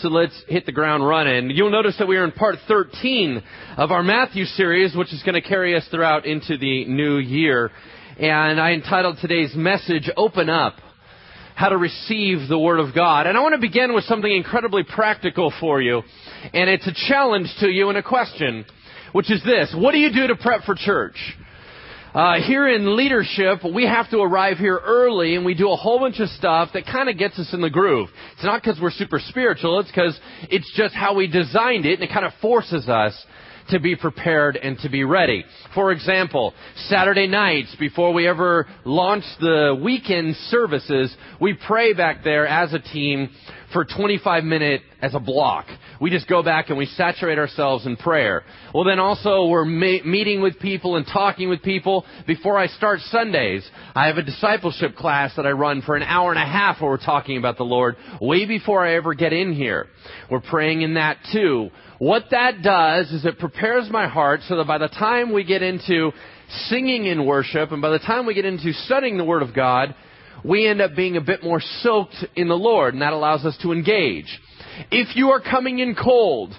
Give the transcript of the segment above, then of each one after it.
So let's hit the ground running. You'll notice that we are in part 13 of our Matthew series, which is going to carry us throughout into the new year. And I entitled today's message, Open Up how to receive the Word of God. And I want to begin with something incredibly practical for you. And it's a challenge to you and a question, which is this. What do you do to prep for church? Uh, here in leadership, we have to arrive here early and we do a whole bunch of stuff that kind of gets us in the groove. It's not because we're super spiritual, it's because it's just how we designed it and it kind of forces us to be prepared and to be ready. For example, Saturday nights, before we ever launch the weekend services, we pray back there as a team for 25 minutes as a block. We just go back and we saturate ourselves in prayer. Well, then also we're ma- meeting with people and talking with people before I start Sundays. I have a discipleship class that I run for an hour and a half where we're talking about the Lord way before I ever get in here. We're praying in that too. What that does is it prepares my heart so that by the time we get into singing in worship and by the time we get into studying the Word of God, we end up being a bit more soaked in the Lord, and that allows us to engage. If you are coming in cold,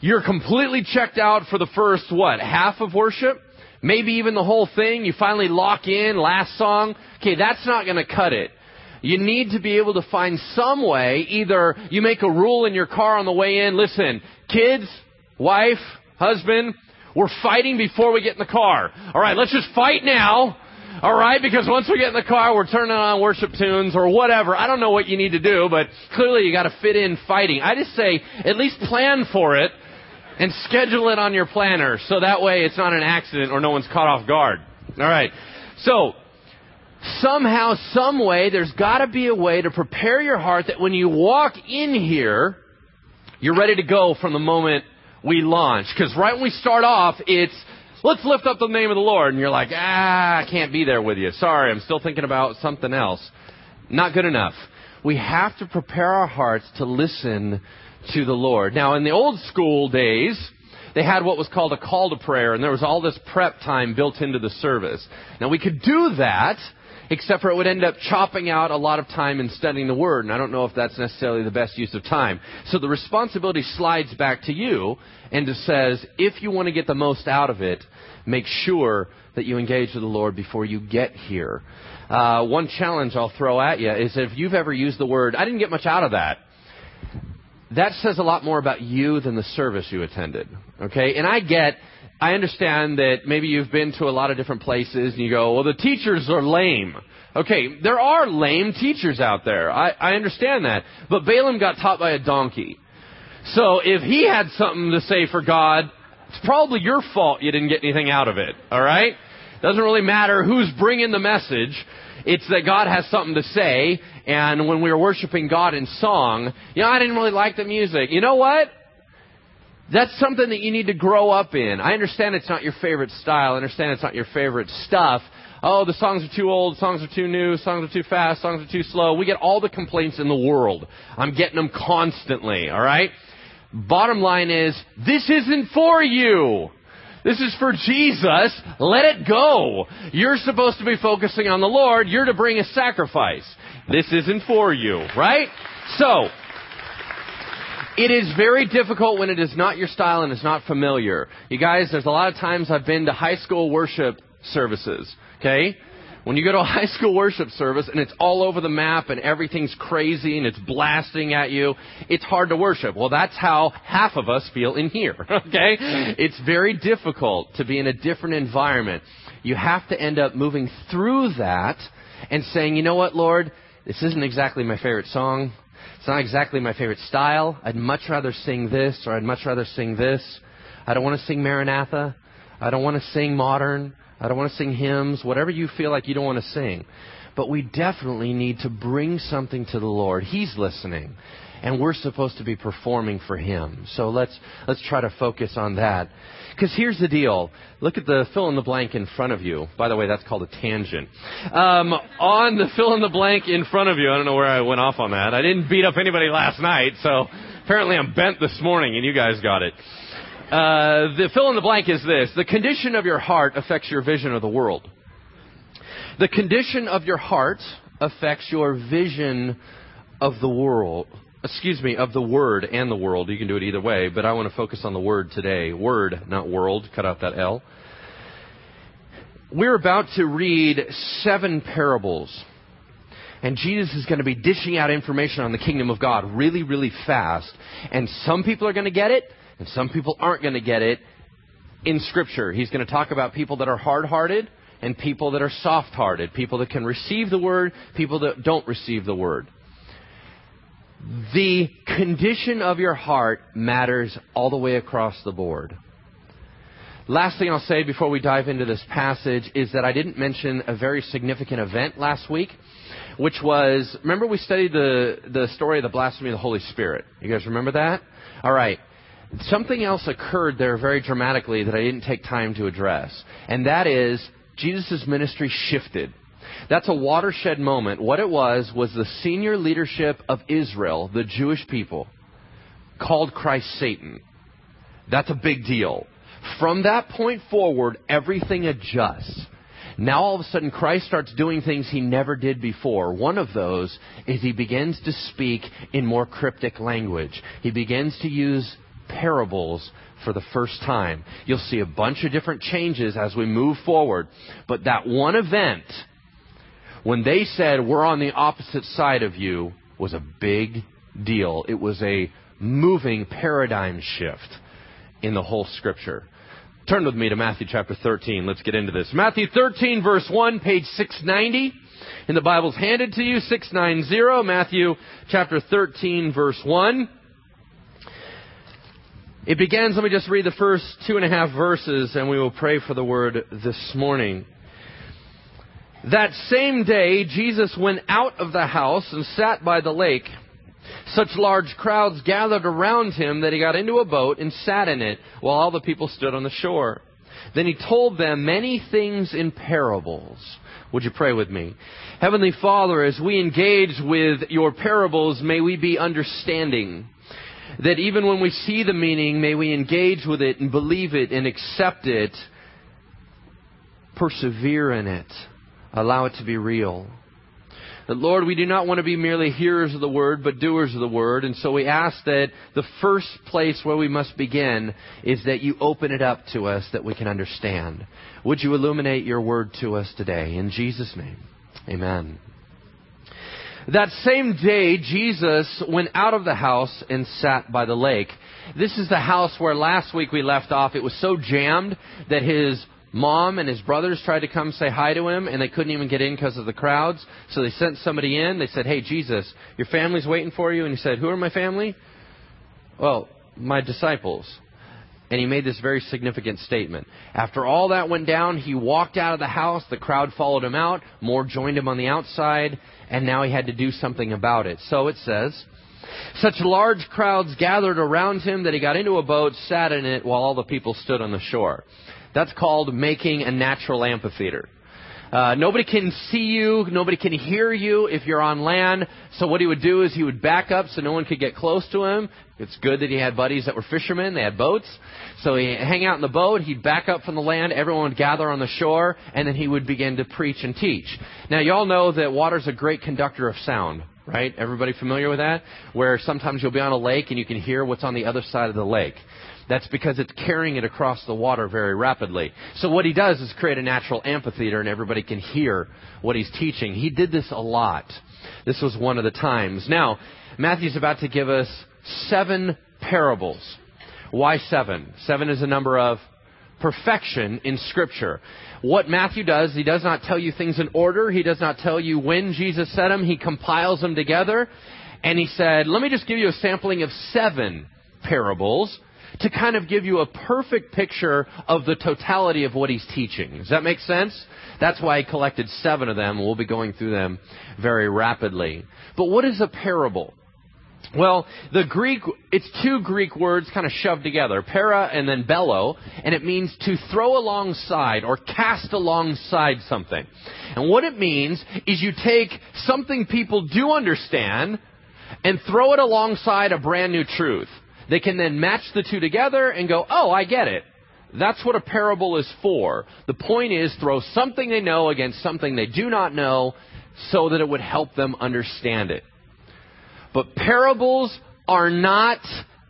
you're completely checked out for the first, what, half of worship? Maybe even the whole thing. You finally lock in, last song. Okay, that's not going to cut it. You need to be able to find some way. Either you make a rule in your car on the way in. Listen, kids, wife, husband, we're fighting before we get in the car. All right, let's just fight now. All right, because once we get in the car, we're turning on worship tunes or whatever. I don't know what you need to do, but clearly you got to fit in fighting. I just say at least plan for it and schedule it on your planner so that way it's not an accident or no one's caught off guard. All right. So somehow, some way, there's got to be a way to prepare your heart that when you walk in here, you're ready to go from the moment we launch. Because right when we start off, it's let's lift up the name of the Lord, and you're like, ah, I can't be there with you. Sorry, I'm still thinking about something else. Not good enough. We have to prepare our hearts to listen to the Lord. Now, in the old school days, they had what was called a call to prayer, and there was all this prep time built into the service. Now, we could do that except for it would end up chopping out a lot of time in studying the Word, and I don't know if that's necessarily the best use of time. So the responsibility slides back to you and it says, if you want to get the most out of it, make sure that you engage with the Lord before you get here. Uh, one challenge I'll throw at you is if you've ever used the word, I didn't get much out of that. That says a lot more about you than the service you attended. Okay? And I get I understand that maybe you've been to a lot of different places and you go, well, the teachers are lame. Okay, there are lame teachers out there. I, I understand that. But Balaam got taught by a donkey. So if he had something to say for God, it's probably your fault you didn't get anything out of it. All right? Doesn't really matter who's bringing the message. It's that God has something to say. And when we were worshiping God in song, you know, I didn't really like the music. You know what? That's something that you need to grow up in. I understand it's not your favorite style. I understand it's not your favorite stuff. Oh, the songs are too old, songs are too new, songs are too fast, songs are too slow. We get all the complaints in the world. I'm getting them constantly, alright? Bottom line is, this isn't for you. This is for Jesus. Let it go. You're supposed to be focusing on the Lord. You're to bring a sacrifice. This isn't for you, right? So, it is very difficult when it is not your style and it's not familiar. You guys, there's a lot of times I've been to high school worship services, okay? When you go to a high school worship service and it's all over the map and everything's crazy and it's blasting at you, it's hard to worship. Well, that's how half of us feel in here, okay? Mm. It's very difficult to be in a different environment. You have to end up moving through that and saying, you know what, Lord, this isn't exactly my favorite song. It's not exactly my favorite style. I'd much rather sing this or I'd much rather sing this. I don't want to sing Maranatha. I don't want to sing modern. I don't want to sing hymns, whatever you feel like you don't want to sing. But we definitely need to bring something to the Lord. He's listening. And we're supposed to be performing for Him. So let's, let's try to focus on that. Because here's the deal. Look at the fill in the blank in front of you. By the way, that's called a tangent. Um, on the fill in the blank in front of you, I don't know where I went off on that. I didn't beat up anybody last night, so apparently I'm bent this morning, and you guys got it. Uh, the fill in the blank is this The condition of your heart affects your vision of the world. The condition of your heart affects your vision of the world excuse me, of the Word and the world. You can do it either way, but I want to focus on the Word today. Word, not world. Cut out that L. We're about to read seven parables. And Jesus is going to be dishing out information on the kingdom of God really, really fast. And some people are going to get it, and some people aren't going to get it in Scripture. He's going to talk about people that are hard hearted and people that are soft hearted, people that can receive the word, people that don't receive the word. The condition of your heart matters all the way across the board. Last thing I'll say before we dive into this passage is that I didn't mention a very significant event last week, which was remember we studied the the story of the blasphemy of the Holy Spirit. You guys remember that? All right. Something else occurred there very dramatically that I didn't take time to address, and that is Jesus' ministry shifted. That's a watershed moment. What it was was the senior leadership of Israel, the Jewish people, called Christ Satan. That's a big deal. From that point forward, everything adjusts. Now all of a sudden Christ starts doing things he never did before. One of those is he begins to speak in more cryptic language. He begins to use parables for the first time. You'll see a bunch of different changes as we move forward. But that one event, when they said, we're on the opposite side of you, was a big deal. It was a moving paradigm shift in the whole scripture. Turn with me to Matthew chapter 13. Let's get into this. Matthew 13 verse 1, page 690. In the Bible's handed to you, 690. Matthew chapter 13 verse 1. It begins, let me just read the first two and a half verses and we will pray for the word this morning. That same day, Jesus went out of the house and sat by the lake. Such large crowds gathered around him that he got into a boat and sat in it while all the people stood on the shore. Then he told them many things in parables. Would you pray with me? Heavenly Father, as we engage with your parables, may we be understanding that even when we see the meaning, may we engage with it and believe it and accept it, persevere in it, allow it to be real. That, Lord, we do not want to be merely hearers of the word, but doers of the word. And so we ask that the first place where we must begin is that you open it up to us that we can understand. Would you illuminate your word to us today? In Jesus' name, amen. That same day, Jesus went out of the house and sat by the lake. This is the house where last week we left off. It was so jammed that his mom and his brothers tried to come say hi to him and they couldn't even get in because of the crowds. So they sent somebody in. They said, Hey, Jesus, your family's waiting for you. And he said, Who are my family? Well, my disciples. And he made this very significant statement. After all that went down, he walked out of the house. The crowd followed him out. More joined him on the outside. And now he had to do something about it. So it says, such large crowds gathered around him that he got into a boat, sat in it, while all the people stood on the shore. That's called making a natural amphitheater. Uh, nobody can see you, nobody can hear you if you're on land. So what he would do is he would back up so no one could get close to him. It's good that he had buddies that were fishermen, they had boats. So he'd hang out in the boat, he'd back up from the land, everyone would gather on the shore, and then he would begin to preach and teach. Now y'all know that water's a great conductor of sound, right? Everybody familiar with that? Where sometimes you'll be on a lake and you can hear what's on the other side of the lake. That's because it's carrying it across the water very rapidly. So what he does is create a natural amphitheater and everybody can hear what he's teaching. He did this a lot. This was one of the times. Now, Matthew's about to give us seven parables. Why seven? Seven is a number of perfection in Scripture. What Matthew does, he does not tell you things in order. He does not tell you when Jesus said them. He compiles them together. And he said, let me just give you a sampling of seven parables to kind of give you a perfect picture of the totality of what he's teaching. Does that make sense? That's why I collected seven of them. We'll be going through them very rapidly. But what is a parable? Well, the Greek, it's two Greek words kind of shoved together, para and then ballo, and it means to throw alongside or cast alongside something. And what it means is you take something people do understand and throw it alongside a brand new truth. They can then match the two together and go, oh, I get it. That's what a parable is for. The point is throw something they know against something they do not know so that it would help them understand it. But parables are not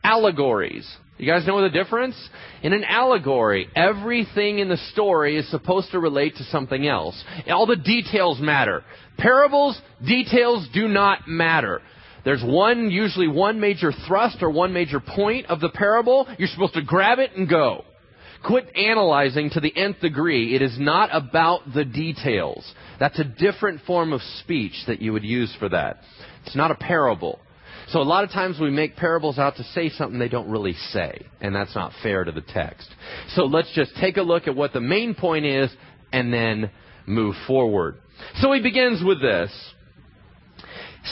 allegories. You guys know the difference? In an allegory, everything in the story is supposed to relate to something else. All the details matter. Parables, details do not matter. There's one, usually one major thrust or one major point of the parable. You're supposed to grab it and go. Quit analyzing to the nth degree. It is not about the details. That's a different form of speech that you would use for that. It's not a parable. So a lot of times we make parables out to say something they don't really say, and that's not fair to the text. So let's just take a look at what the main point is and then move forward. So he begins with this,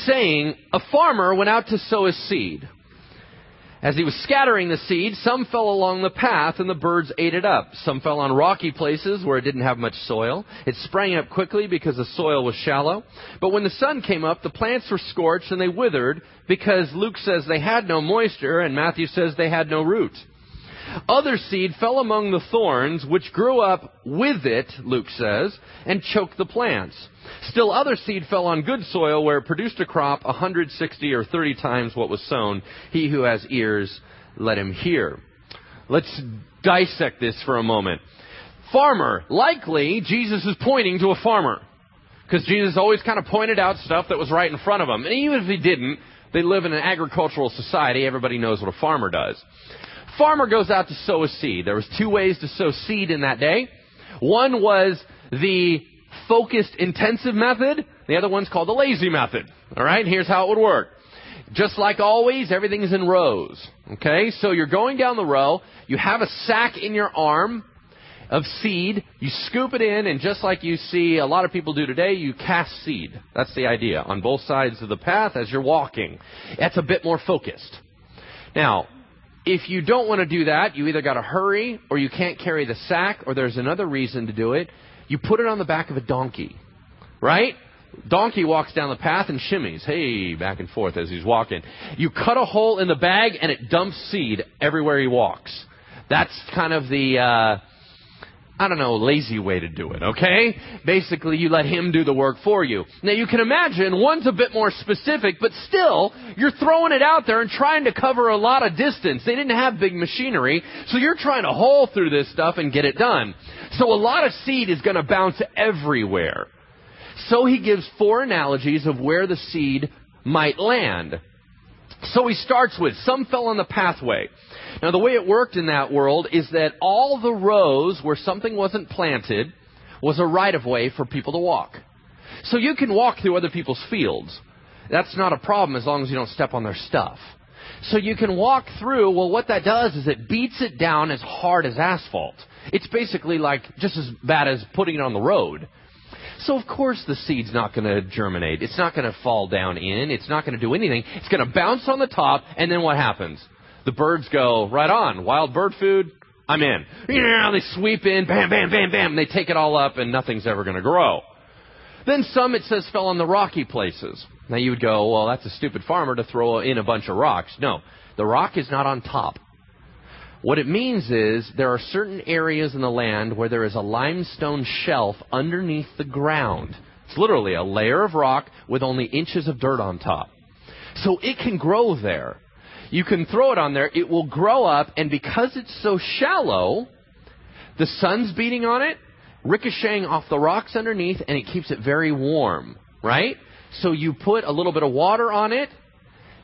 saying, A farmer went out to sow his seed. As he was scattering the seed, some fell along the path and the birds ate it up. Some fell on rocky places where it didn't have much soil. It sprang up quickly because the soil was shallow. But when the sun came up, the plants were scorched and they withered because Luke says they had no moisture and Matthew says they had no root. Other seed fell among the thorns, which grew up with it, Luke says, and choked the plants. Still other seed fell on good soil where it produced a crop a hundred, sixty, or thirty times what was sown. He who has ears, let him hear. Let's dissect this for a moment. Farmer. Likely, Jesus is pointing to a farmer. Because Jesus always kind of pointed out stuff that was right in front of him. And even if he didn't, they live in an agricultural society. Everybody knows what a farmer does. Farmer goes out to sow a seed. There was two ways to sow seed in that day. One was the focused intensive method. The other one's called the lazy method. All right, here's how it would work. Just like always, everything is in rows. Okay, so you're going down the row. You have a sack in your arm of seed. You scoop it in, and just like you see a lot of people do today, you cast seed. That's the idea on both sides of the path as you're walking. That's a bit more focused. Now, if you don't want to do that, you either got to hurry or you can't carry the sack or there's another reason to do it. You put it on the back of a donkey, right? Donkey walks down the path and shimmies, hey, back and forth as he's walking. You cut a hole in the bag and it dumps seed everywhere he walks. That's kind of the, uh, I don't know, lazy way to do it, okay? Basically, you let him do the work for you. Now, you can imagine one's a bit more specific, but still, you're throwing it out there and trying to cover a lot of distance. They didn't have big machinery, so you're trying to haul through this stuff and get it done. So a lot of seed is going to bounce everywhere. So he gives four analogies of where the seed might land. So he starts with some fell on the pathway. Now, the way it worked in that world is that all the rows where something wasn't planted was a right of way for people to walk. So you can walk through other people's fields. That's not a problem as long as you don't step on their stuff. So you can walk through, well, what that does is it beats it down as hard as asphalt. It's basically like just as bad as putting it on the road. So of course the seed's not going to germinate. It's not going to fall down in. It's not going to do anything. It's going to bounce on the top, and then what happens? The birds go, right on, wild bird food, I'm in. Yeah, they sweep in, bam, bam, bam, bam, and they take it all up, and nothing's ever going to grow. Then some, it says, fell on the rocky places. Now you would go, well, that's a stupid farmer to throw in a bunch of rocks. No, the rock is not on top. What it means is there are certain areas in the land where there is a limestone shelf underneath the ground. It's literally a layer of rock with only inches of dirt on top. So it can grow there. You can throw it on there, it will grow up, and because it's so shallow, the sun's beating on it, ricocheting off the rocks underneath, and it keeps it very warm, right? So you put a little bit of water on it,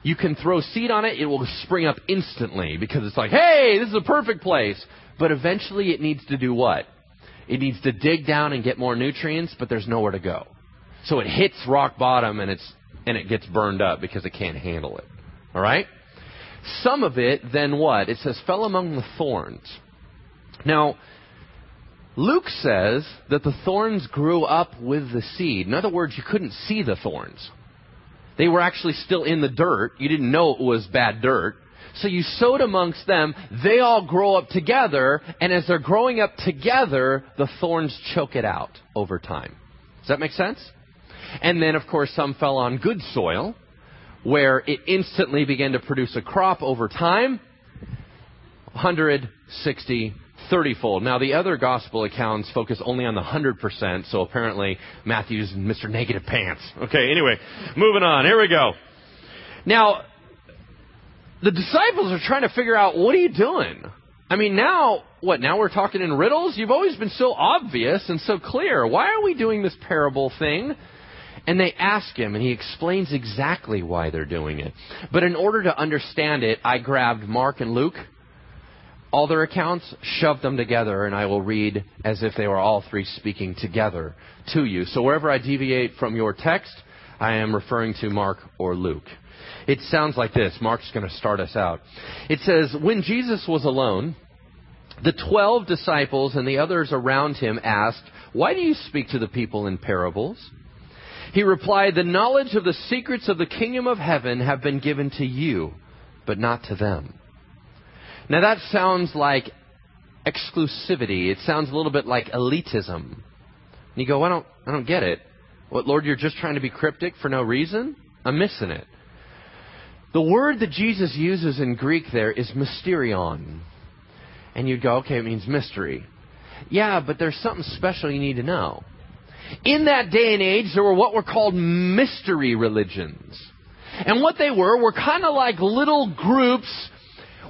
you can throw seed on it, it will spring up instantly because it's like, hey, this is a perfect place. But eventually it needs to do what? It needs to dig down and get more nutrients, but there's nowhere to go. So it hits rock bottom and it's and it gets burned up because it can't handle it. All right? Some of it then what? It says fell among the thorns. Now, Luke says that the thorns grew up with the seed. In other words, you couldn't see the thorns. They were actually still in the dirt. You didn't know it was bad dirt. So you sowed amongst them. They all grow up together, and as they're growing up together, the thorns choke it out over time. Does that make sense? And then, of course, some fell on good soil, where it instantly began to produce a crop over time 160, 30 fold. Now, the other gospel accounts focus only on the 100%, so apparently Matthew's Mr. Negative Pants. Okay, anyway, moving on. Here we go. Now, the disciples are trying to figure out what are you doing? I mean, now, what, now we're talking in riddles? You've always been so obvious and so clear. Why are we doing this parable thing? And they ask him, and he explains exactly why they're doing it. But in order to understand it, I grabbed Mark and Luke, all their accounts, shoved them together, and I will read as if they were all three speaking together to you. So wherever I deviate from your text, I am referring to Mark or Luke. It sounds like this. Mark's going to start us out. It says, When Jesus was alone, the twelve disciples and the others around him asked, Why do you speak to the people in parables? He replied, The knowledge of the secrets of the kingdom of heaven have been given to you, but not to them. Now that sounds like exclusivity. It sounds a little bit like elitism. And you go, I don't, I don't get it. What, Lord, you're just trying to be cryptic for no reason? I'm missing it. The word that Jesus uses in Greek there is mysterion. And you'd go, okay, it means mystery. Yeah, but there's something special you need to know. In that day and age, there were what were called mystery religions. And what they were were kind of like little groups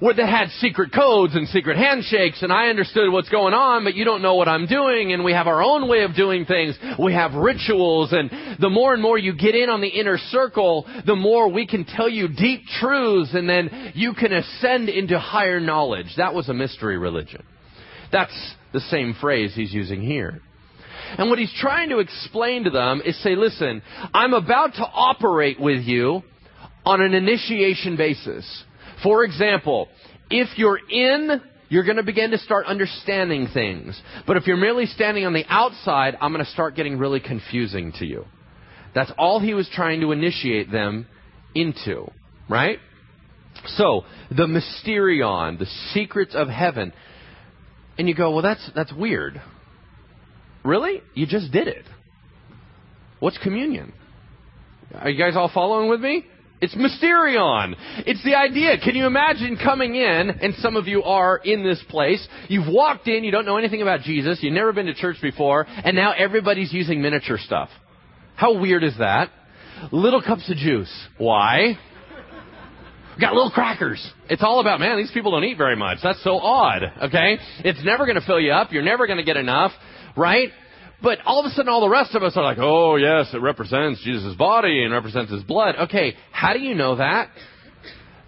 where they had secret codes and secret handshakes and I understood what's going on, but you don't know what I'm doing and we have our own way of doing things. We have rituals and the more and more you get in on the inner circle, the more we can tell you deep truths and then you can ascend into higher knowledge. That was a mystery religion. That's the same phrase he's using here. And what he's trying to explain to them is say, listen, I'm about to operate with you on an initiation basis. For example, if you're in, you're going to begin to start understanding things. But if you're merely standing on the outside, I'm going to start getting really confusing to you. That's all he was trying to initiate them into, right? So, the mysterion, the secrets of heaven. And you go, well, that's, that's weird. Really? You just did it. What's communion? Are you guys all following with me? It's mysterion. It's the idea. Can you imagine coming in, and some of you are in this place, you've walked in, you don't know anything about Jesus, you've never been to church before, and now everybody's using miniature stuff. How weird is that? Little cups of juice. Why? got little crackers. It's all about, man, these people don't eat very much. That's so odd, okay? It's never going to fill you up. You're never going to get enough, right? But all of a sudden, all the rest of us are like, oh, yes, it represents Jesus' body and represents his blood. Okay, how do you know that?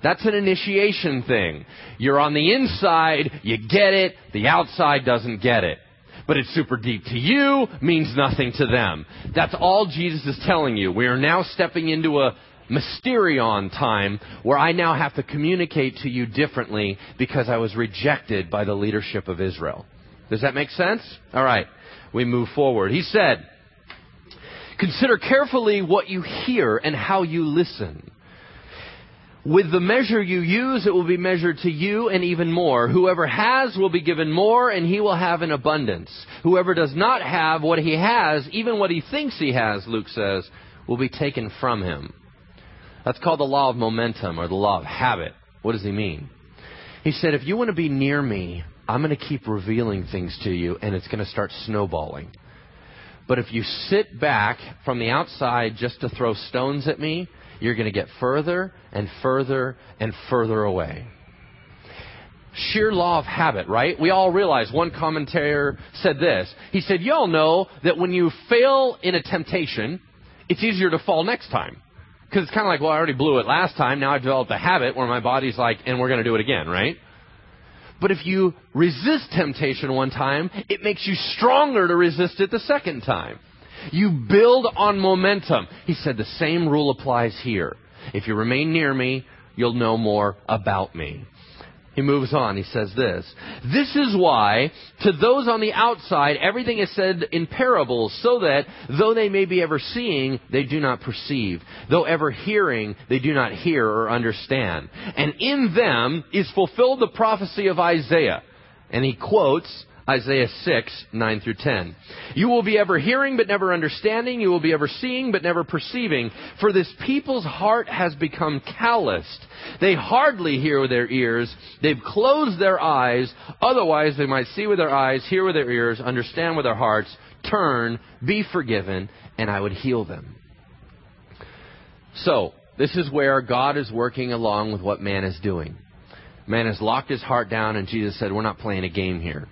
That's an initiation thing. You're on the inside, you get it, the outside doesn't get it. But it's super deep to you, means nothing to them. That's all Jesus is telling you. We are now stepping into a mysterion time where I now have to communicate to you differently because I was rejected by the leadership of Israel. Does that make sense? All right we move forward. He said, Consider carefully what you hear and how you listen. With the measure you use, it will be measured to you and even more. Whoever has will be given more and he will have an abundance. Whoever does not have what he has, even what he thinks he has, Luke says, will be taken from him. That's called the law of momentum or the law of habit. What does he mean? He said, if you want to be near me, I'm going to keep revealing things to you, and it's going to start snowballing. But if you sit back from the outside just to throw stones at me, you're going to get further and further and further away. Sheer law of habit, right? We all realize one commentator said this. He said, Y'all know that when you fail in a temptation, it's easier to fall next time. Because it's kind of like, well, I already blew it last time. Now I've developed a habit where my body's like, and we're going to do it again, right? But if you resist temptation one time, it makes you stronger to resist it the second time. You build on momentum. He said the same rule applies here. If you remain near me, you'll know more about me. He moves on. He says this. This is why, to those on the outside, everything is said in parables, so that, though they may be ever seeing, they do not perceive. Though ever hearing, they do not hear or understand. And in them is fulfilled the prophecy of Isaiah. And he quotes Isaiah 6, 9 through 10. You will be ever hearing but never understanding. You will be ever seeing but never perceiving. For this people's heart has become calloused. They hardly hear with their ears. They've closed their eyes. Otherwise they might see with their eyes, hear with their ears, understand with their hearts, turn, be forgiven, and I would heal them. So, this is where God is working along with what man is doing. Man has locked his heart down, and Jesus said, We're not playing a game here.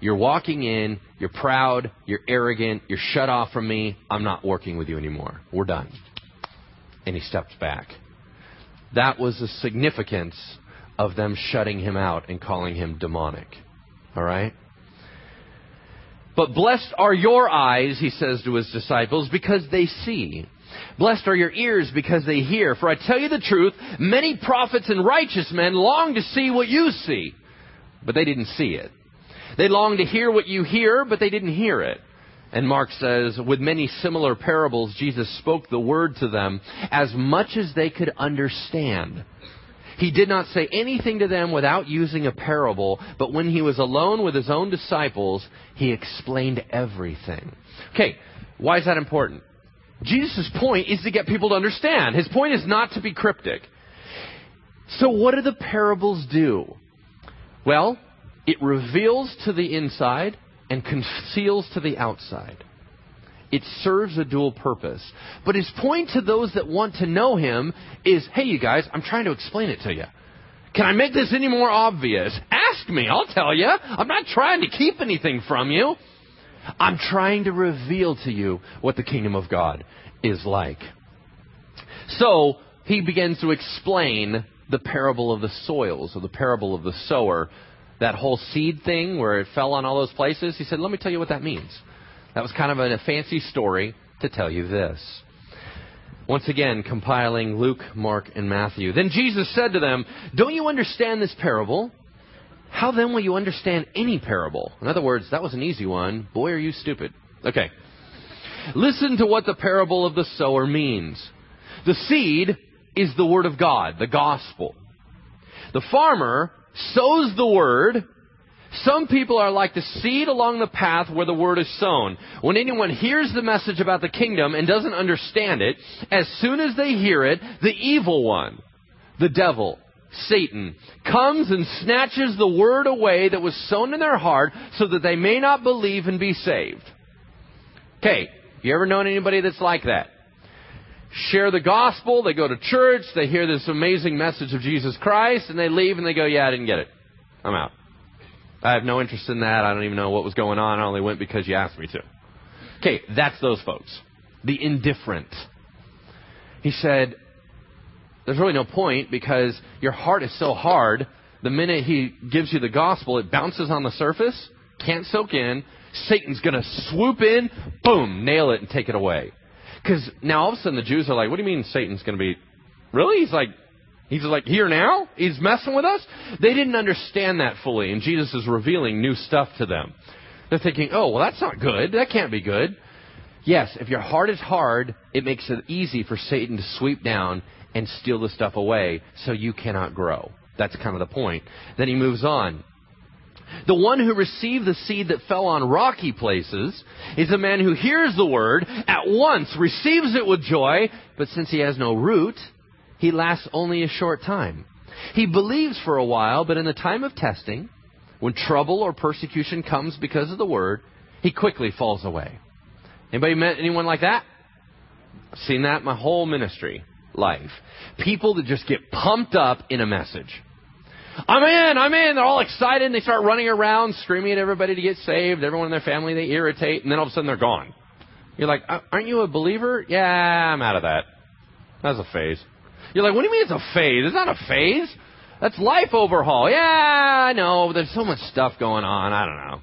You're walking in, you're proud, you're arrogant, you're shut off from me. I'm not working with you anymore. We're done. And he stepped back. That was the significance of them shutting him out and calling him demonic. All right? But blessed are your eyes, he says to his disciples, because they see. Blessed are your ears because they hear. For I tell you the truth, many prophets and righteous men long to see what you see, but they didn't see it. They long to hear what you hear, but they didn't hear it. And Mark says, with many similar parables, Jesus spoke the word to them as much as they could understand. He did not say anything to them without using a parable, but when he was alone with his own disciples, he explained everything. Okay, why is that important? Jesus' point is to get people to understand. His point is not to be cryptic. So, what do the parables do? Well, it reveals to the inside and conceals to the outside. It serves a dual purpose. But his point to those that want to know him is hey, you guys, I'm trying to explain it to you. Can I make this any more obvious? Ask me, I'll tell you. I'm not trying to keep anything from you. I'm trying to reveal to you what the kingdom of God is like. So, he begins to explain the parable of the soils, or the parable of the sower. That whole seed thing where it fell on all those places. He said, Let me tell you what that means. That was kind of a fancy story to tell you this. Once again, compiling Luke, Mark, and Matthew. Then Jesus said to them, Don't you understand this parable? How then will you understand any parable? In other words, that was an easy one. Boy, are you stupid. Okay. Listen to what the parable of the sower means. The seed is the word of God, the gospel. The farmer sows the word. Some people are like the seed along the path where the word is sown. When anyone hears the message about the kingdom and doesn't understand it, as soon as they hear it, the evil one, the devil, Satan, comes and snatches the word away that was sown in their heart so that they may not believe and be saved. Okay, you ever known anybody that's like that? Share the gospel, they go to church, they hear this amazing message of Jesus Christ, and they leave and they go, Yeah, I didn't get it. I'm out. I have no interest in that. I don't even know what was going on. I only went because you asked me to. Okay, that's those folks. The indifferent. He said, there's really no point because your heart is so hard. The minute he gives you the gospel, it bounces on the surface, can't soak in. Satan's going to swoop in, boom, nail it and take it away. Because now all of a sudden the Jews are like, what do you mean Satan's going to be. Really? He's like, he's like, here now? He's messing with us? They didn't understand that fully, and Jesus is revealing new stuff to them. They're thinking, oh, well, that's not good. That can't be good. Yes, if your heart is hard, it makes it easy for Satan to sweep down and steal the stuff away so you cannot grow. That's kind of the point. Then he moves on. The one who received the seed that fell on rocky places is a man who hears the word, at once receives it with joy, but since he has no root, he lasts only a short time. He believes for a while, but in the time of testing, when trouble or persecution comes because of the word, he quickly falls away. Anybody met anyone like that? I've seen that my whole ministry life. People that just get pumped up in a message. I'm in, I'm in. They're all excited and they start running around screaming at everybody to get saved. Everyone in their family they irritate and then all of a sudden they're gone. You're like, aren't you a believer? Yeah, I'm out of that. That's a phase. You're like, what do you mean it's a phase? It's not a phase. That's life overhaul. Yeah, I know. There's so much stuff going on. I don't know.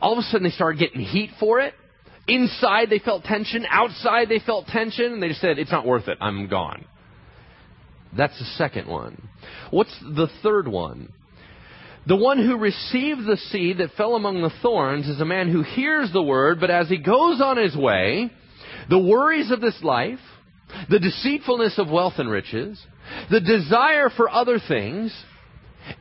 All of a sudden they started getting heat for it. Inside they felt tension. Outside they felt tension. And they just said, it's not worth it. I'm gone. That's the second one. What's the third one? The one who received the seed that fell among the thorns is a man who hears the word, but as he goes on his way, the worries of this life, the deceitfulness of wealth and riches, the desire for other things,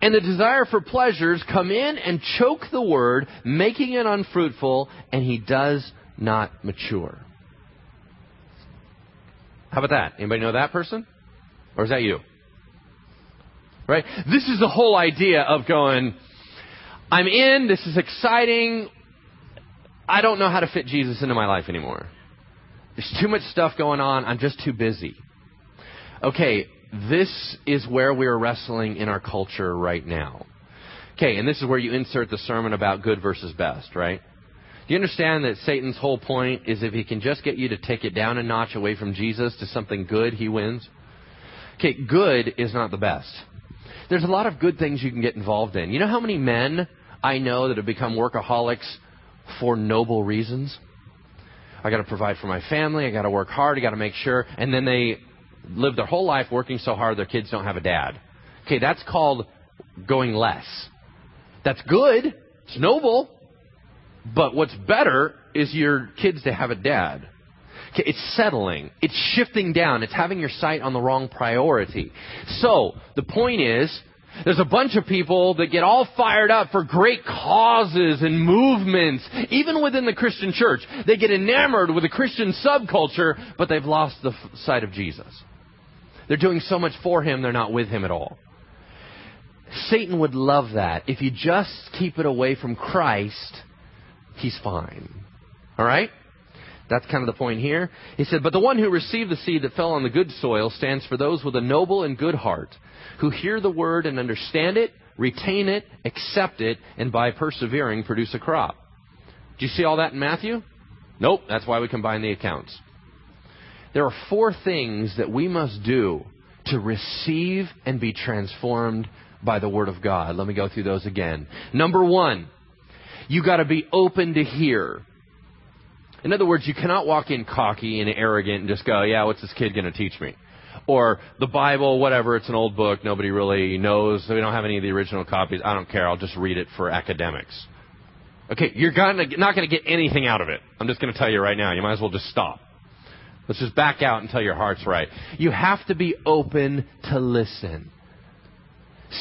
and the desire for pleasures come in and choke the word, making it unfruitful, and he does not mature. How about that? Anybody know that person? Or is that you? Right? This is the whole idea of going, I'm in, this is exciting. I don't know how to fit Jesus into my life anymore. There's too much stuff going on. I'm just too busy. Okay, this is where we're wrestling in our culture right now. Okay, and this is where you insert the sermon about good versus best, right? Do you understand that Satan's whole point is if he can just get you to take it down a notch away from Jesus to something good, he wins? Okay, good is not the best. There's a lot of good things you can get involved in. You know how many men I know that have become workaholics for noble reasons? I got to provide for my family. I got to work hard. I got to make sure. And then they live their whole life working so hard their kids don't have a dad. Okay, that's called going less. That's good. It's noble. But what's better is your kids to have a dad. It's settling. It's shifting down. It's having your sight on the wrong priority. So, the point is, there's a bunch of people that get all fired up for great causes and movements, even within the Christian church. They get enamored with the Christian subculture, but they've lost the sight of Jesus. They're doing so much for him, they're not with him at all. Satan would love that. If you just keep it away from Christ, he's fine. All right? That's kind of the point here. He said, But the one who received the seed that fell on the good soil stands for those with a noble and good heart, who hear the word and understand it, retain it, accept it, and by persevering produce a crop. Do you see all that in Matthew? Nope, that's why we combine the accounts. There are four things that we must do to receive and be transformed by the Word of God. Let me go through those again. Number one, you got to be open to hear. In other words, you cannot walk in cocky and arrogant and just go, yeah, what's this kid going to teach me? Or the Bible, whatever, it's an old book, nobody really knows, we don't have any of the original copies, I don't care, I'll just read it for academics. Okay, you're gonna, not going to get anything out of it. I'm just going to tell you right now, you might as well just stop. Let's just back out until your heart's right. You have to be open to listen.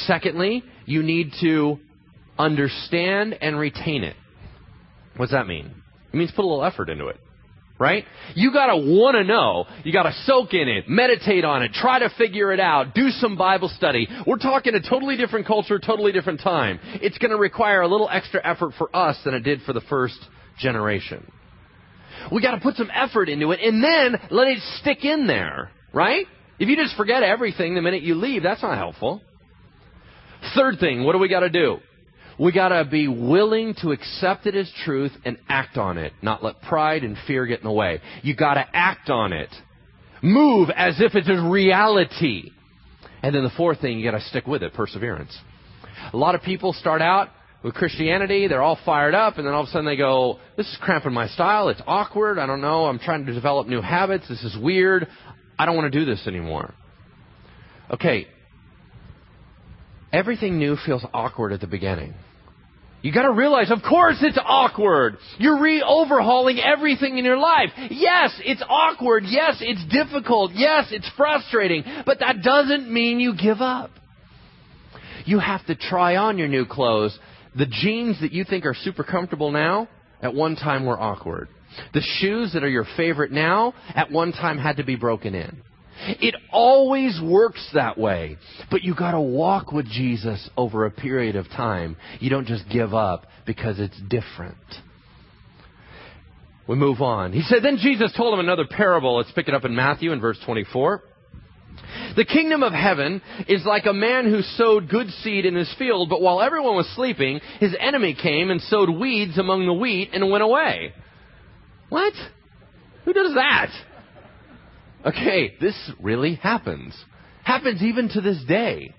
Secondly, you need to understand and retain it. What's that mean? It means put a little effort into it. Right? You gotta wanna know. You gotta soak in it, meditate on it, try to figure it out, do some Bible study. We're talking a totally different culture, totally different time. It's gonna require a little extra effort for us than it did for the first generation. We gotta put some effort into it and then let it stick in there. Right? If you just forget everything the minute you leave, that's not helpful. Third thing, what do we gotta do? We got to be willing to accept it as truth and act on it, not let pride and fear get in the way. You got to act on it. Move as if it's a reality. And then the fourth thing, you got to stick with it, perseverance. A lot of people start out with Christianity, they're all fired up, and then all of a sudden they go, This is cramping my style, it's awkward, I don't know, I'm trying to develop new habits, this is weird, I don't want to do this anymore. Okay, everything new feels awkward at the beginning. You gotta realize, of course it's awkward. You're re-overhauling everything in your life. Yes, it's awkward. Yes, it's difficult. Yes, it's frustrating. But that doesn't mean you give up. You have to try on your new clothes. The jeans that you think are super comfortable now, at one time were awkward. The shoes that are your favorite now, at one time had to be broken in. It always works that way. But you gotta walk with Jesus over a period of time. You don't just give up because it's different. We move on. He said, then Jesus told him another parable. Let's pick it up in Matthew in verse 24. The kingdom of heaven is like a man who sowed good seed in his field, but while everyone was sleeping, his enemy came and sowed weeds among the wheat and went away. What? Who does that? Okay, this really happens. Happens even to this day.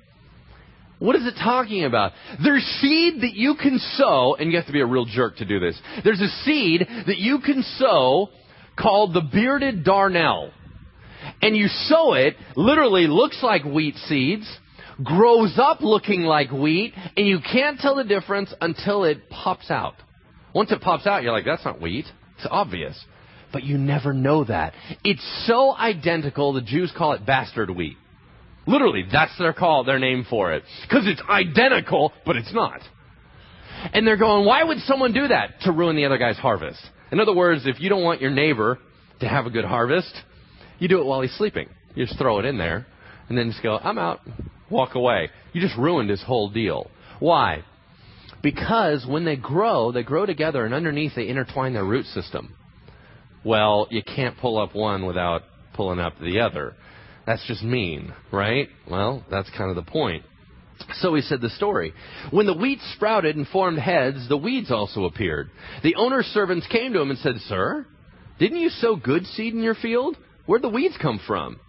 What is it talking about? There's seed that you can sow, and you have to be a real jerk to do this. There's a seed that you can sow called the bearded darnel. And you sow it, literally looks like wheat seeds, grows up looking like wheat, and you can't tell the difference until it pops out. Once it pops out, you're like, that's not wheat. It's obvious but you never know that. It's so identical, the Jews call it bastard wheat. Literally, that's their call, their name for it. Because it's identical, but it's not. And they're going, why would someone do that? To ruin the other guy's harvest. In other words, if you don't want your neighbor to have a good harvest, you do it while he's sleeping. You just throw it in there, and then just go, I'm out, walk away. You just ruined his whole deal. Why? Because when they grow, they grow together, and underneath they intertwine their root system well, you can't pull up one without pulling up the other. That's just mean, right? Well, that's kind of the point. So he said the story. When the wheat sprouted and formed heads, the weeds also appeared. The owner's servants came to him and said, Sir, didn't you sow good seed in your field? Where'd the weeds come from?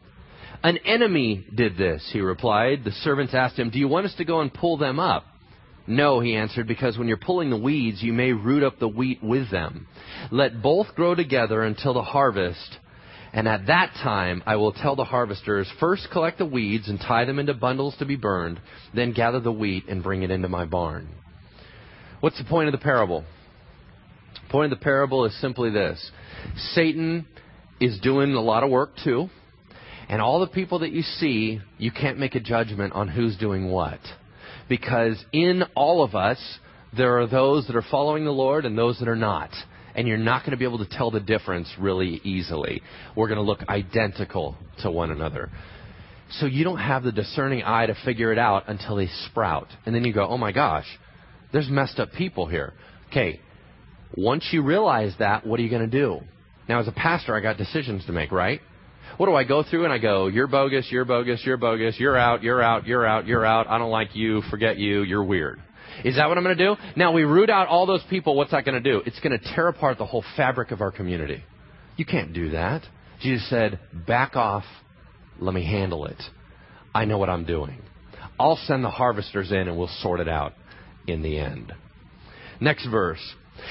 An enemy did this, he replied. The servants asked him, Do you want us to go and pull them up? No, he answered, because when you're pulling the weeds, you may root up the wheat with them. Let both grow together until the harvest. And at that time, I will tell the harvesters, first collect the weeds and tie them into bundles to be burned, then gather the wheat and bring it into my barn. What's the point of the parable? The point of the parable is simply this. Satan is doing a lot of work too. And all the people that you see, you can't make a judgment on who's doing what. Because in all of us, there are those that are following the Lord and those that are not. And you're not going to be able to tell the difference really easily. We're going to look identical to one another. So you don't have the discerning eye to figure it out until they sprout. And then you go, oh my gosh, there's messed up people here. Okay, once you realize that, what are you going to do? Now, as a pastor, I got decisions to make, right? What do I go through? And I go, you're bogus, you're bogus, you're bogus, you're out, you're out, you're out, you're out. I don't like you, forget you, you're weird. Is that what I'm going to do? Now we root out all those people. What's that going to do? It's going to tear apart the whole fabric of our community. You can't do that. Jesus said, back off. Let me handle it. I know what I'm doing. I'll send the harvesters in and we'll sort it out in the end. Next verse.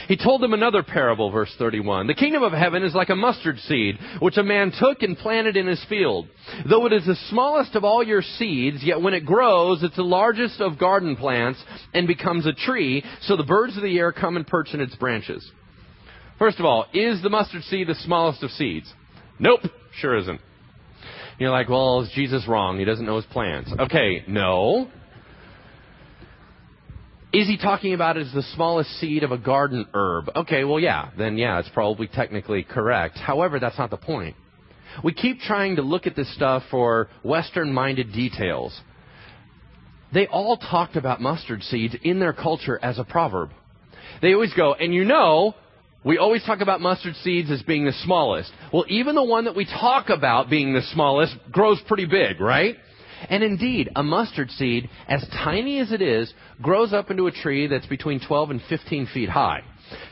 He told them another parable, verse 31. The kingdom of heaven is like a mustard seed, which a man took and planted in his field. Though it is the smallest of all your seeds, yet when it grows, it's the largest of garden plants and becomes a tree, so the birds of the air come and perch in its branches. First of all, is the mustard seed the smallest of seeds? Nope, sure isn't. You're like, well, is Jesus wrong? He doesn't know his plans. Okay, no. Is he talking about as the smallest seed of a garden herb? Okay, well, yeah, then yeah, it's probably technically correct. However, that's not the point. We keep trying to look at this stuff for Western minded details. They all talked about mustard seeds in their culture as a proverb. They always go, and you know, we always talk about mustard seeds as being the smallest. Well, even the one that we talk about being the smallest grows pretty big, right? And indeed, a mustard seed, as tiny as it is, grows up into a tree that's between 12 and 15 feet high.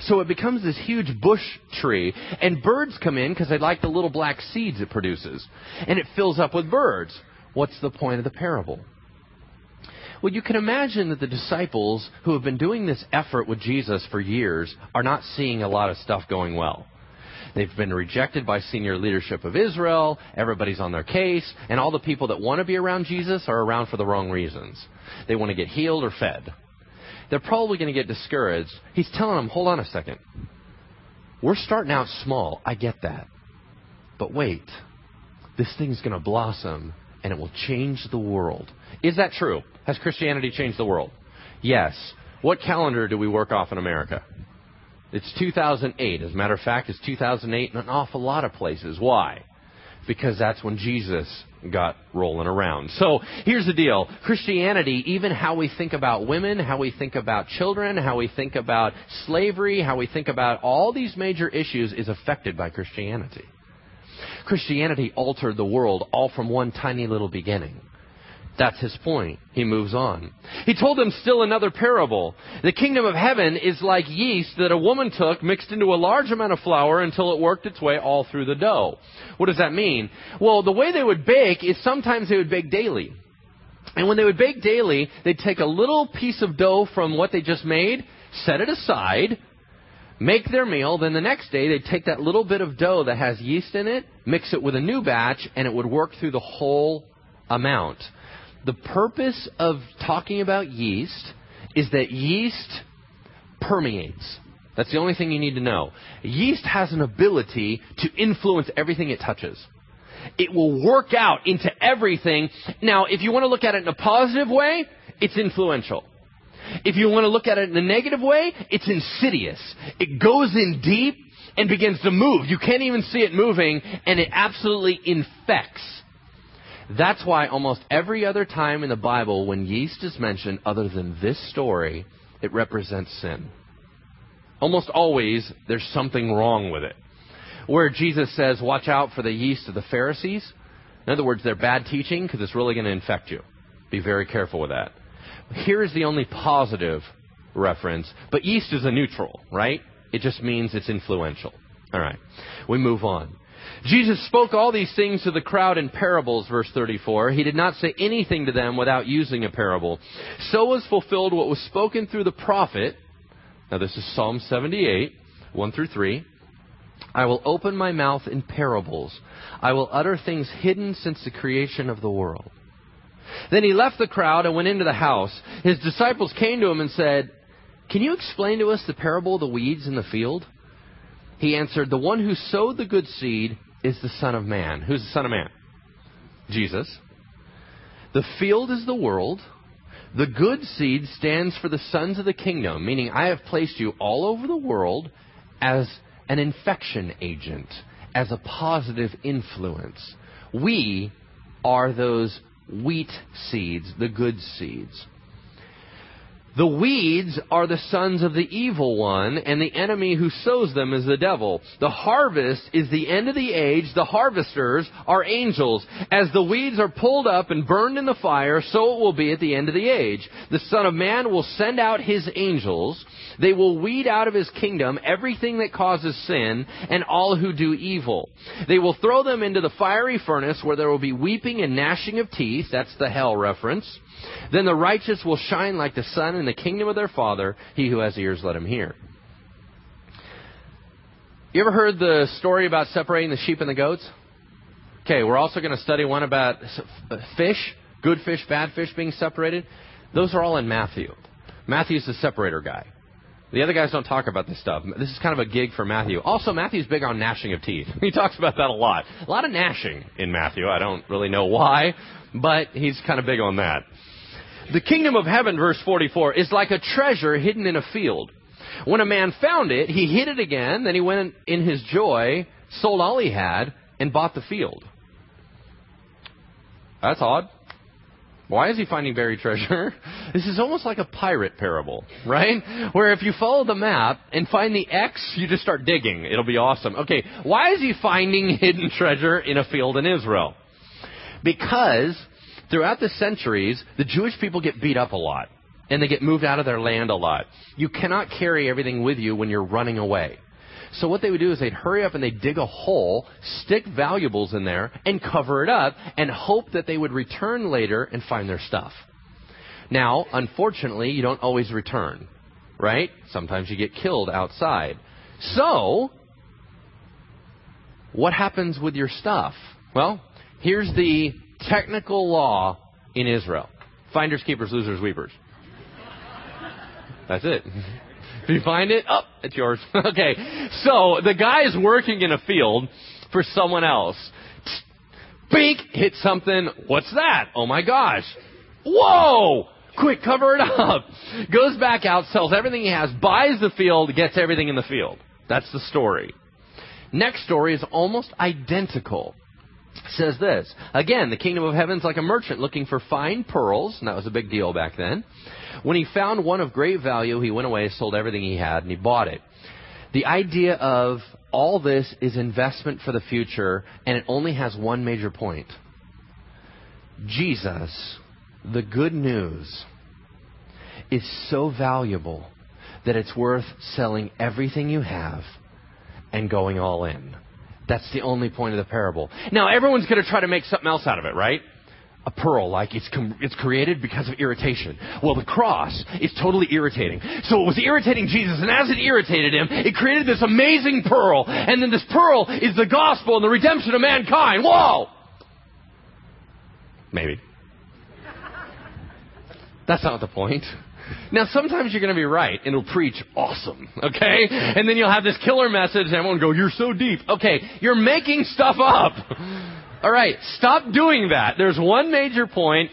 So it becomes this huge bush tree, and birds come in because they like the little black seeds it produces. And it fills up with birds. What's the point of the parable? Well, you can imagine that the disciples who have been doing this effort with Jesus for years are not seeing a lot of stuff going well. They've been rejected by senior leadership of Israel. Everybody's on their case. And all the people that want to be around Jesus are around for the wrong reasons. They want to get healed or fed. They're probably going to get discouraged. He's telling them, hold on a second. We're starting out small. I get that. But wait. This thing's going to blossom and it will change the world. Is that true? Has Christianity changed the world? Yes. What calendar do we work off in America? It's 2008. As a matter of fact, it's 2008 in an awful lot of places. Why? Because that's when Jesus got rolling around. So here's the deal. Christianity, even how we think about women, how we think about children, how we think about slavery, how we think about all these major issues is affected by Christianity. Christianity altered the world all from one tiny little beginning. That's his point. He moves on. He told them still another parable. The kingdom of heaven is like yeast that a woman took, mixed into a large amount of flour until it worked its way all through the dough. What does that mean? Well, the way they would bake is sometimes they would bake daily. And when they would bake daily, they'd take a little piece of dough from what they just made, set it aside, make their meal, then the next day they'd take that little bit of dough that has yeast in it, mix it with a new batch, and it would work through the whole amount. The purpose of talking about yeast is that yeast permeates. That's the only thing you need to know. Yeast has an ability to influence everything it touches. It will work out into everything. Now, if you want to look at it in a positive way, it's influential. If you want to look at it in a negative way, it's insidious. It goes in deep and begins to move. You can't even see it moving, and it absolutely infects. That's why almost every other time in the Bible when yeast is mentioned, other than this story, it represents sin. Almost always, there's something wrong with it. Where Jesus says, watch out for the yeast of the Pharisees, In other words, their bad teaching because it's really going to infect you. Be very careful with that. Here is the only positive reference, but yeast is a neutral, right? It just means it's influential. All right. We move on. Jesus spoke all these things to the crowd in parables, verse 34. He did not say anything to them without using a parable. So was fulfilled what was spoken through the prophet. Now, this is Psalm 78, 1 through 3. I will open my mouth in parables. I will utter things hidden since the creation of the world. Then he left the crowd and went into the house. His disciples came to him and said, Can you explain to us the parable of the weeds in the field? He answered, The one who sowed the good seed is the Son of Man. Who's the Son of Man? Jesus. The field is the world. The good seed stands for the sons of the kingdom, meaning I have placed you all over the world as an infection agent, as a positive influence. We are those wheat seeds, the good seeds. The weeds are the sons of the evil one, and the enemy who sows them is the devil. The harvest is the end of the age. The harvesters are angels. As the weeds are pulled up and burned in the fire, so it will be at the end of the age. The Son of Man will send out his angels. They will weed out of his kingdom everything that causes sin and all who do evil. They will throw them into the fiery furnace where there will be weeping and gnashing of teeth. That's the hell reference. Then the righteous will shine like the sun in the kingdom of their Father. He who has ears, let him hear. You ever heard the story about separating the sheep and the goats? Okay, we're also going to study one about uh, fish, good fish, bad fish being separated. Those are all in Matthew. Matthew's the separator guy. The other guys don't talk about this stuff. This is kind of a gig for Matthew. Also, Matthew's big on gnashing of teeth. He talks about that a lot. A lot of gnashing in Matthew. I don't really know why, but he's kind of big on that. The kingdom of heaven, verse 44, is like a treasure hidden in a field. When a man found it, he hid it again, then he went in his joy, sold all he had, and bought the field. That's odd. Why is he finding buried treasure? This is almost like a pirate parable, right? Where if you follow the map and find the X, you just start digging. It'll be awesome. Okay, why is he finding hidden treasure in a field in Israel? Because throughout the centuries, the Jewish people get beat up a lot. And they get moved out of their land a lot. You cannot carry everything with you when you're running away. So what they would do is they'd hurry up and they'd dig a hole, stick valuables in there, and cover it up, and hope that they would return later and find their stuff. Now, unfortunately, you don't always return, right? Sometimes you get killed outside. So, what happens with your stuff? Well, here's the technical law in Israel finders, keepers, losers, weepers. That's it. If you find it, oh, it's yours. okay. So the guy is working in a field for someone else. Bink, hit something. What's that? Oh my gosh. Whoa! Quick, cover it up. Goes back out, sells everything he has, buys the field, gets everything in the field. That's the story. Next story is almost identical says this. Again, the kingdom of heaven is like a merchant looking for fine pearls, and that was a big deal back then. When he found one of great value, he went away, sold everything he had, and he bought it. The idea of all this is investment for the future, and it only has one major point. Jesus, the good news, is so valuable that it's worth selling everything you have and going all in. That's the only point of the parable. Now, everyone's going to try to make something else out of it, right? A pearl, like it's, com- it's created because of irritation. Well, the cross is totally irritating. So it was irritating Jesus, and as it irritated him, it created this amazing pearl. And then this pearl is the gospel and the redemption of mankind. Whoa! Maybe. That's not the point. Now, sometimes you're going to be right, and it'll preach awesome, okay? And then you'll have this killer message, and everyone will go, You're so deep. Okay, you're making stuff up. All right, stop doing that. There's one major point.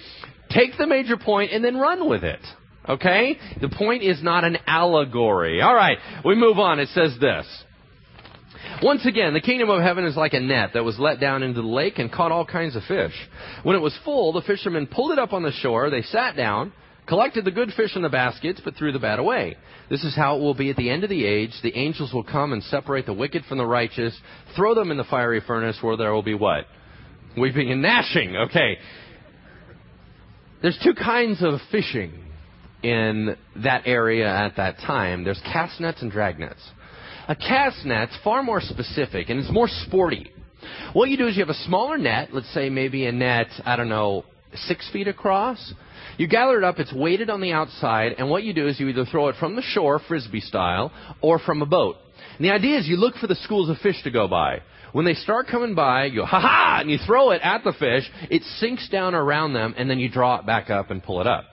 Take the major point and then run with it. Okay? The point is not an allegory. All right, we move on. It says this. Once again, the kingdom of heaven is like a net that was let down into the lake and caught all kinds of fish. When it was full, the fishermen pulled it up on the shore. They sat down collected the good fish in the baskets, but threw the bad away. This is how it will be at the end of the age. The angels will come and separate the wicked from the righteous, throw them in the fiery furnace where there will be what? Weeping and gnashing. Okay. There's two kinds of fishing in that area at that time. There's cast nets and drag nets. A cast net's far more specific and it's more sporty. What you do is you have a smaller net, let's say maybe a net, I don't know, six feet across. You gather it up, it's weighted on the outside, and what you do is you either throw it from the shore, frisbee style, or from a boat. And the idea is you look for the schools of fish to go by. When they start coming by, you go, ha ha, and you throw it at the fish, it sinks down around them, and then you draw it back up and pull it up.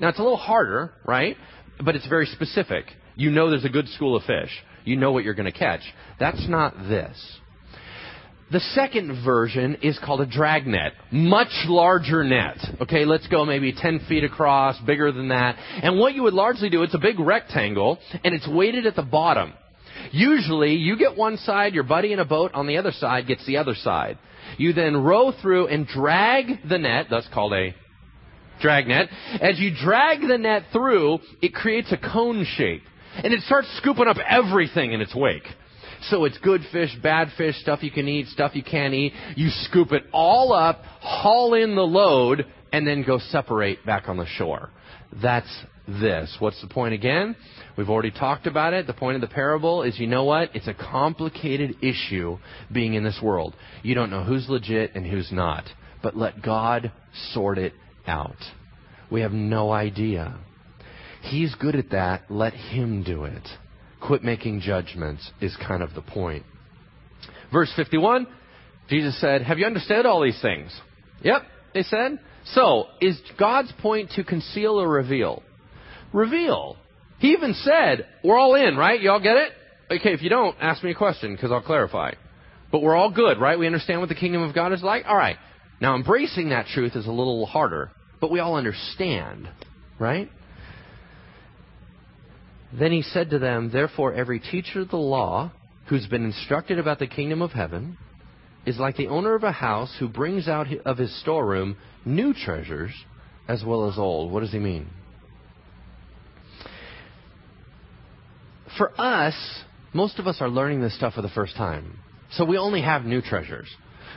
Now it's a little harder, right? But it's very specific. You know there's a good school of fish. You know what you're going to catch. That's not this. The second version is called a drag net. Much larger net. Okay, let's go maybe 10 feet across, bigger than that. And what you would largely do, it's a big rectangle, and it's weighted at the bottom. Usually, you get one side, your buddy in a boat on the other side gets the other side. You then row through and drag the net, that's called a dragnet. As you drag the net through, it creates a cone shape. And it starts scooping up everything in its wake. So it's good fish, bad fish, stuff you can eat, stuff you can't eat. You scoop it all up, haul in the load, and then go separate back on the shore. That's this. What's the point again? We've already talked about it. The point of the parable is you know what? It's a complicated issue being in this world. You don't know who's legit and who's not. But let God sort it out. We have no idea. He's good at that. Let Him do it. Quit making judgments is kind of the point. Verse 51, Jesus said, Have you understood all these things? Yep, they said. So, is God's point to conceal or reveal? Reveal. He even said, We're all in, right? Y'all get it? Okay, if you don't, ask me a question because I'll clarify. But we're all good, right? We understand what the kingdom of God is like? All right. Now, embracing that truth is a little harder, but we all understand, right? Then he said to them, Therefore, every teacher of the law who's been instructed about the kingdom of heaven is like the owner of a house who brings out of his storeroom new treasures as well as old. What does he mean? For us, most of us are learning this stuff for the first time. So we only have new treasures.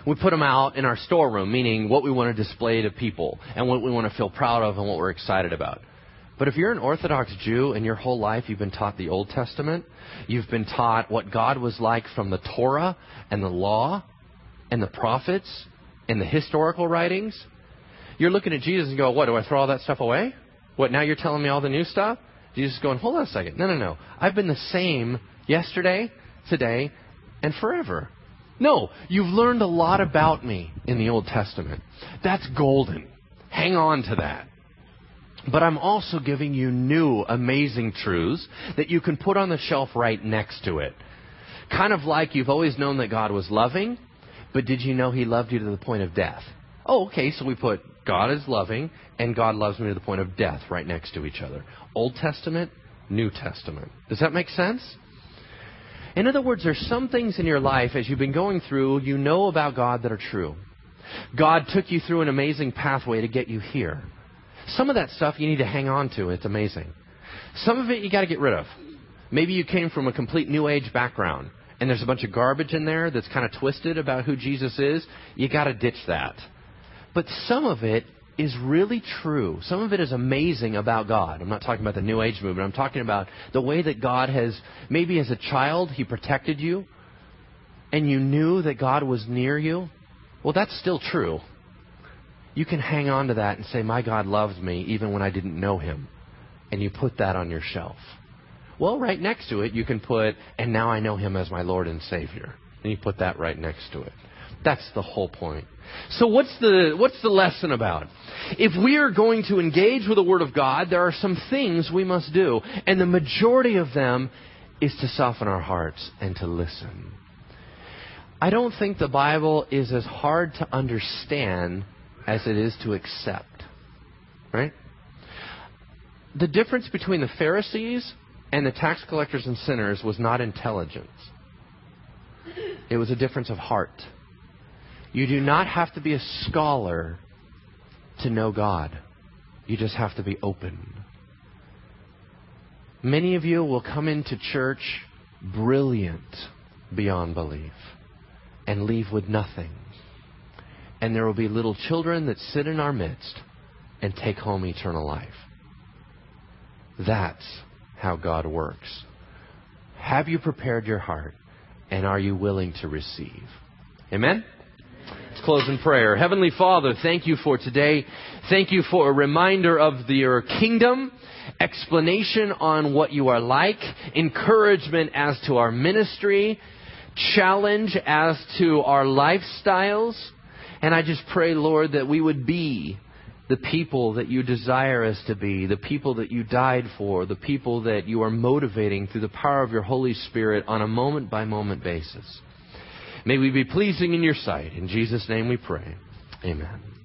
We put them out in our storeroom, meaning what we want to display to people and what we want to feel proud of and what we're excited about. But if you're an Orthodox Jew and your whole life you've been taught the Old Testament, you've been taught what God was like from the Torah and the law and the prophets and the historical writings, you're looking at Jesus and go, What, do I throw all that stuff away? What, now you're telling me all the new stuff? Jesus is going, Hold on a second. No, no, no. I've been the same yesterday, today, and forever. No, you've learned a lot about me in the Old Testament. That's golden. Hang on to that. But I'm also giving you new, amazing truths that you can put on the shelf right next to it. Kind of like you've always known that God was loving, but did you know He loved you to the point of death? Oh, okay, so we put God is loving and God loves me to the point of death right next to each other. Old Testament, New Testament. Does that make sense? In other words, there's some things in your life as you've been going through, you know about God that are true. God took you through an amazing pathway to get you here. Some of that stuff you need to hang on to. It's amazing. Some of it you got to get rid of. Maybe you came from a complete New Age background and there's a bunch of garbage in there that's kind of twisted about who Jesus is. You got to ditch that. But some of it is really true. Some of it is amazing about God. I'm not talking about the New Age movement. I'm talking about the way that God has, maybe as a child, He protected you and you knew that God was near you. Well, that's still true you can hang on to that and say, My God loves me even when I didn't know him. And you put that on your shelf. Well, right next to it, you can put, And now I know him as my Lord and Savior. And you put that right next to it. That's the whole point. So what's the, what's the lesson about? If we are going to engage with the Word of God, there are some things we must do. And the majority of them is to soften our hearts and to listen. I don't think the Bible is as hard to understand as it is to accept. Right? The difference between the Pharisees and the tax collectors and sinners was not intelligence, it was a difference of heart. You do not have to be a scholar to know God, you just have to be open. Many of you will come into church brilliant beyond belief and leave with nothing and there will be little children that sit in our midst and take home eternal life. That's how God works. Have you prepared your heart, and are you willing to receive? Amen? Let's close in prayer. Heavenly Father, thank you for today. Thank you for a reminder of your kingdom, explanation on what you are like, encouragement as to our ministry, challenge as to our lifestyles. And I just pray, Lord, that we would be the people that you desire us to be, the people that you died for, the people that you are motivating through the power of your Holy Spirit on a moment by moment basis. May we be pleasing in your sight. In Jesus' name we pray. Amen.